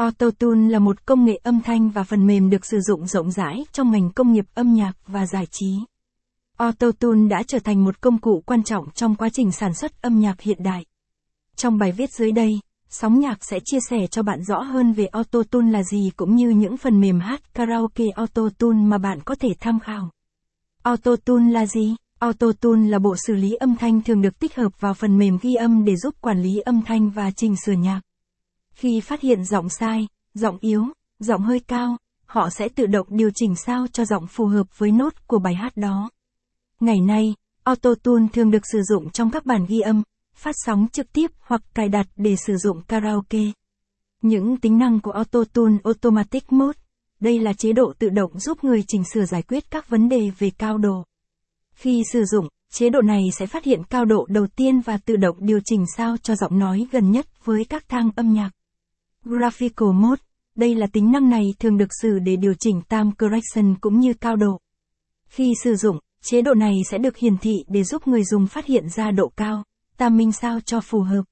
Autotune là một công nghệ âm thanh và phần mềm được sử dụng rộng rãi trong ngành công nghiệp âm nhạc và giải trí. Autotune đã trở thành một công cụ quan trọng trong quá trình sản xuất âm nhạc hiện đại. Trong bài viết dưới đây, Sóng nhạc sẽ chia sẻ cho bạn rõ hơn về Autotune là gì cũng như những phần mềm hát karaoke Autotune mà bạn có thể tham khảo. Autotune là gì? Autotune là bộ xử lý âm thanh thường được tích hợp vào phần mềm ghi âm để giúp quản lý âm thanh và chỉnh sửa nhạc. Khi phát hiện giọng sai, giọng yếu, giọng hơi cao, họ sẽ tự động điều chỉnh sao cho giọng phù hợp với nốt của bài hát đó. Ngày nay, Autotune thường được sử dụng trong các bản ghi âm, phát sóng trực tiếp hoặc cài đặt để sử dụng karaoke. Những tính năng của Autotune Automatic Mode, đây là chế độ tự động giúp người chỉnh sửa giải quyết các vấn đề về cao độ. Khi sử dụng, chế độ này sẽ phát hiện cao độ đầu tiên và tự động điều chỉnh sao cho giọng nói gần nhất với các thang âm nhạc. Graphical Mode, đây là tính năng này thường được sử để điều chỉnh time correction cũng như cao độ. Khi sử dụng, chế độ này sẽ được hiển thị để giúp người dùng phát hiện ra độ cao, timing sao cho phù hợp.